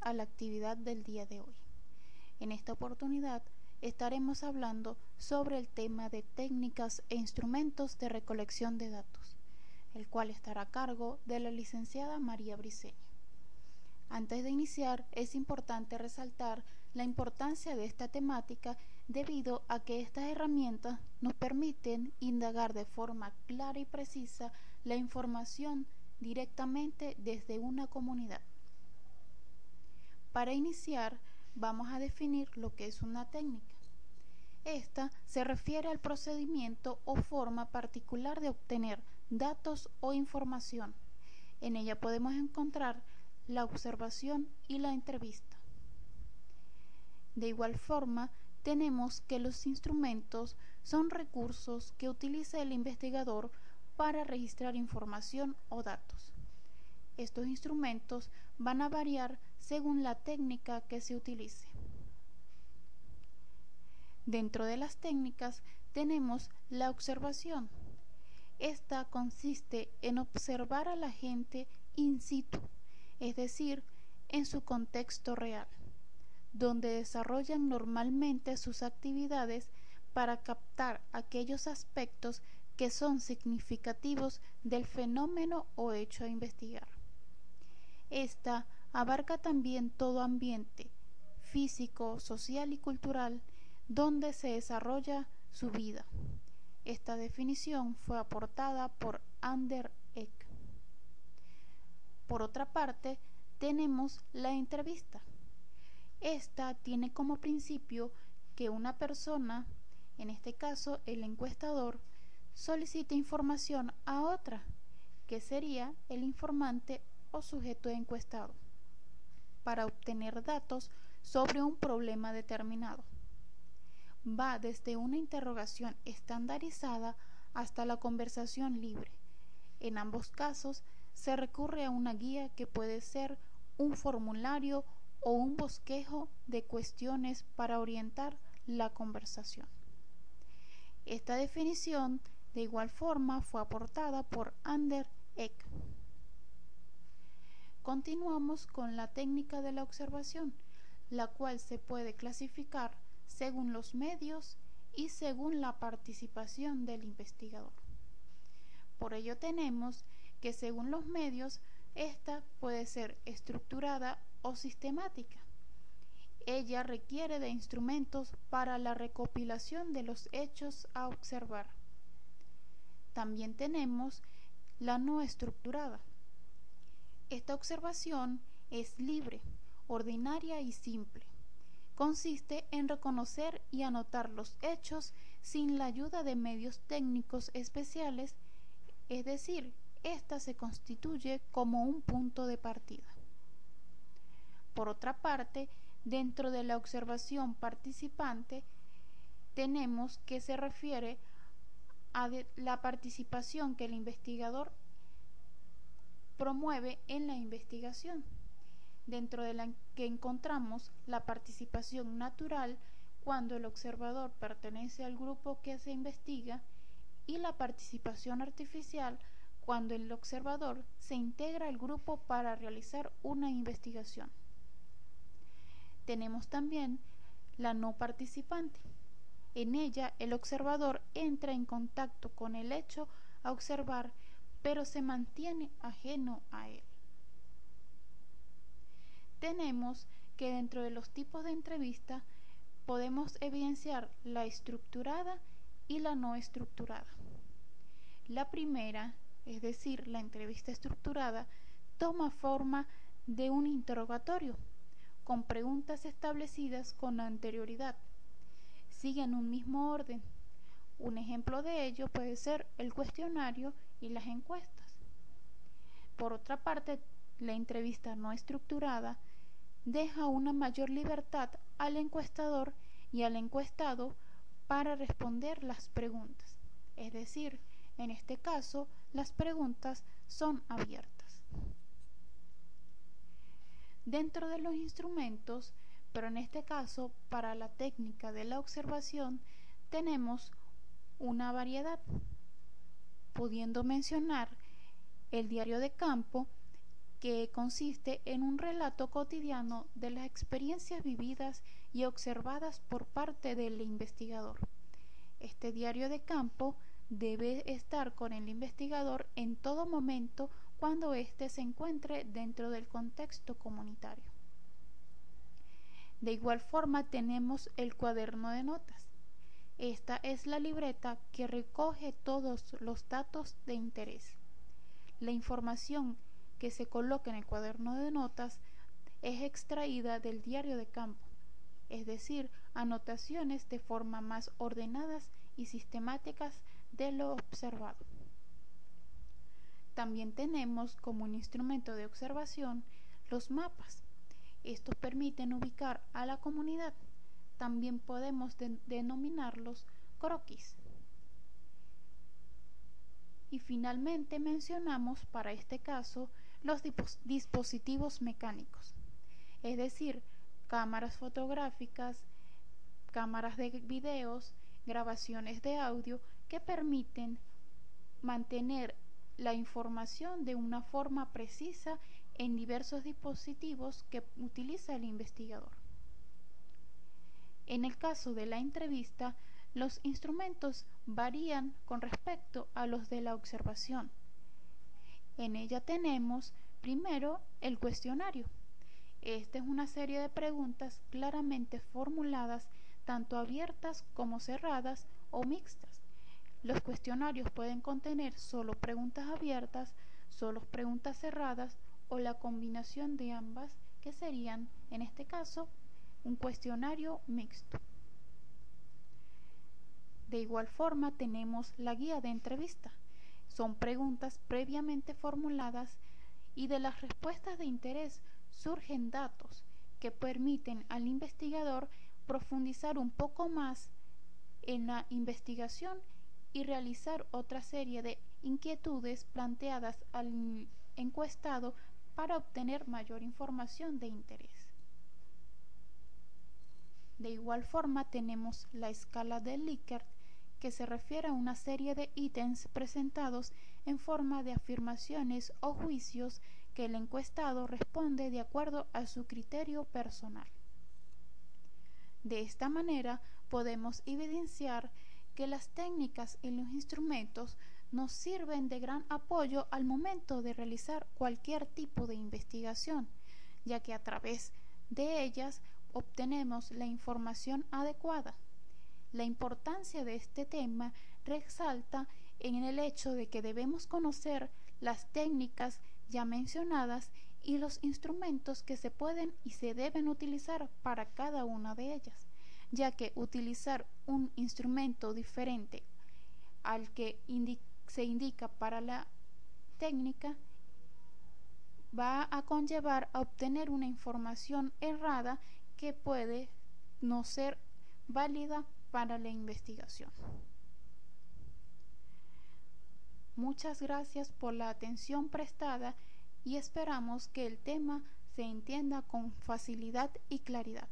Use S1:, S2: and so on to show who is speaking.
S1: A la actividad del día de hoy. En esta oportunidad estaremos hablando sobre el tema de técnicas e instrumentos de recolección de datos, el cual estará a cargo de la licenciada María Briceño. Antes de iniciar, es importante resaltar la importancia de esta temática debido a que estas herramientas nos permiten indagar de forma clara y precisa la información directamente desde una comunidad. Para iniciar, vamos a definir lo que es una técnica. Esta se refiere al procedimiento o forma particular de obtener datos o información. En ella podemos encontrar la observación y la entrevista. De igual forma, tenemos que los instrumentos son recursos que utiliza el investigador para registrar información o datos. Estos instrumentos van a variar según la técnica que se utilice. Dentro de las técnicas tenemos la observación. Esta consiste en observar a la gente in situ, es decir, en su contexto real, donde desarrollan normalmente sus actividades para captar aquellos aspectos que son significativos del fenómeno o hecho a investigar. Esta abarca también todo ambiente físico, social y cultural donde se desarrolla su vida. Esta definición fue aportada por Ander Eck. Por otra parte, tenemos la entrevista. Esta tiene como principio que una persona, en este caso el encuestador, solicita información a otra, que sería el informante o sujeto encuestado, para obtener datos sobre un problema determinado. Va desde una interrogación estandarizada hasta la conversación libre. En ambos casos se recurre a una guía que puede ser un formulario o un bosquejo de cuestiones para orientar la conversación. Esta definición de igual forma fue aportada por Ander Eck. Continuamos con la técnica de la observación, la cual se puede clasificar según los medios y según la participación del investigador. Por ello tenemos que según los medios, esta puede ser estructurada o sistemática. Ella requiere de instrumentos para la recopilación de los hechos a observar. También tenemos la no estructurada, esta observación es libre, ordinaria y simple. Consiste en reconocer y anotar los hechos sin la ayuda de medios técnicos especiales, es decir, ésta se constituye como un punto de partida. Por otra parte, dentro de la observación participante, tenemos que se refiere a la participación que el investigador promueve en la investigación, dentro de la que encontramos la participación natural cuando el observador pertenece al grupo que se investiga y la participación artificial cuando el observador se integra al grupo para realizar una investigación. Tenemos también la no participante. En ella el observador entra en contacto con el hecho a observar pero se mantiene ajeno a él. Tenemos que dentro de los tipos de entrevista podemos evidenciar la estructurada y la no estructurada. La primera, es decir, la entrevista estructurada, toma forma de un interrogatorio, con preguntas establecidas con anterioridad. Siguen un mismo orden. Un ejemplo de ello puede ser el cuestionario y las encuestas. Por otra parte, la entrevista no estructurada deja una mayor libertad al encuestador y al encuestado para responder las preguntas. Es decir, en este caso, las preguntas son abiertas. Dentro de los instrumentos, pero en este caso para la técnica de la observación, tenemos una variedad, pudiendo mencionar el diario de campo, que consiste en un relato cotidiano de las experiencias vividas y observadas por parte del investigador. Este diario de campo debe estar con el investigador en todo momento cuando éste se encuentre dentro del contexto comunitario. De igual forma tenemos el cuaderno de notas. Esta es la libreta que recoge todos los datos de interés. La información que se coloca en el cuaderno de notas es extraída del diario de campo, es decir, anotaciones de forma más ordenadas y sistemáticas de lo observado. También tenemos como un instrumento de observación los mapas. Estos permiten ubicar a la comunidad. También podemos denominarlos croquis. Y finalmente mencionamos para este caso los dispositivos mecánicos, es decir, cámaras fotográficas, cámaras de videos, grabaciones de audio que permiten mantener la información de una forma precisa en diversos dispositivos que utiliza el investigador. En el caso de la entrevista, los instrumentos varían con respecto a los de la observación. En ella tenemos primero el cuestionario. Esta es una serie de preguntas claramente formuladas, tanto abiertas como cerradas o mixtas. Los cuestionarios pueden contener solo preguntas abiertas, solo preguntas cerradas o la combinación de ambas, que serían, en este caso, un cuestionario mixto. De igual forma tenemos la guía de entrevista. Son preguntas previamente formuladas y de las respuestas de interés surgen datos que permiten al investigador profundizar un poco más en la investigación y realizar otra serie de inquietudes planteadas al encuestado para obtener mayor información de interés. De igual forma tenemos la escala de Likert que se refiere a una serie de ítems presentados en forma de afirmaciones o juicios que el encuestado responde de acuerdo a su criterio personal. De esta manera podemos evidenciar que las técnicas y los instrumentos nos sirven de gran apoyo al momento de realizar cualquier tipo de investigación, ya que a través de ellas obtenemos la información adecuada. La importancia de este tema resalta en el hecho de que debemos conocer las técnicas ya mencionadas y los instrumentos que se pueden y se deben utilizar para cada una de ellas, ya que utilizar un instrumento diferente al que se indica para la técnica va a conllevar a obtener una información errada que puede no ser válida para la investigación. Muchas gracias por la atención prestada y esperamos que el tema se entienda con facilidad y claridad.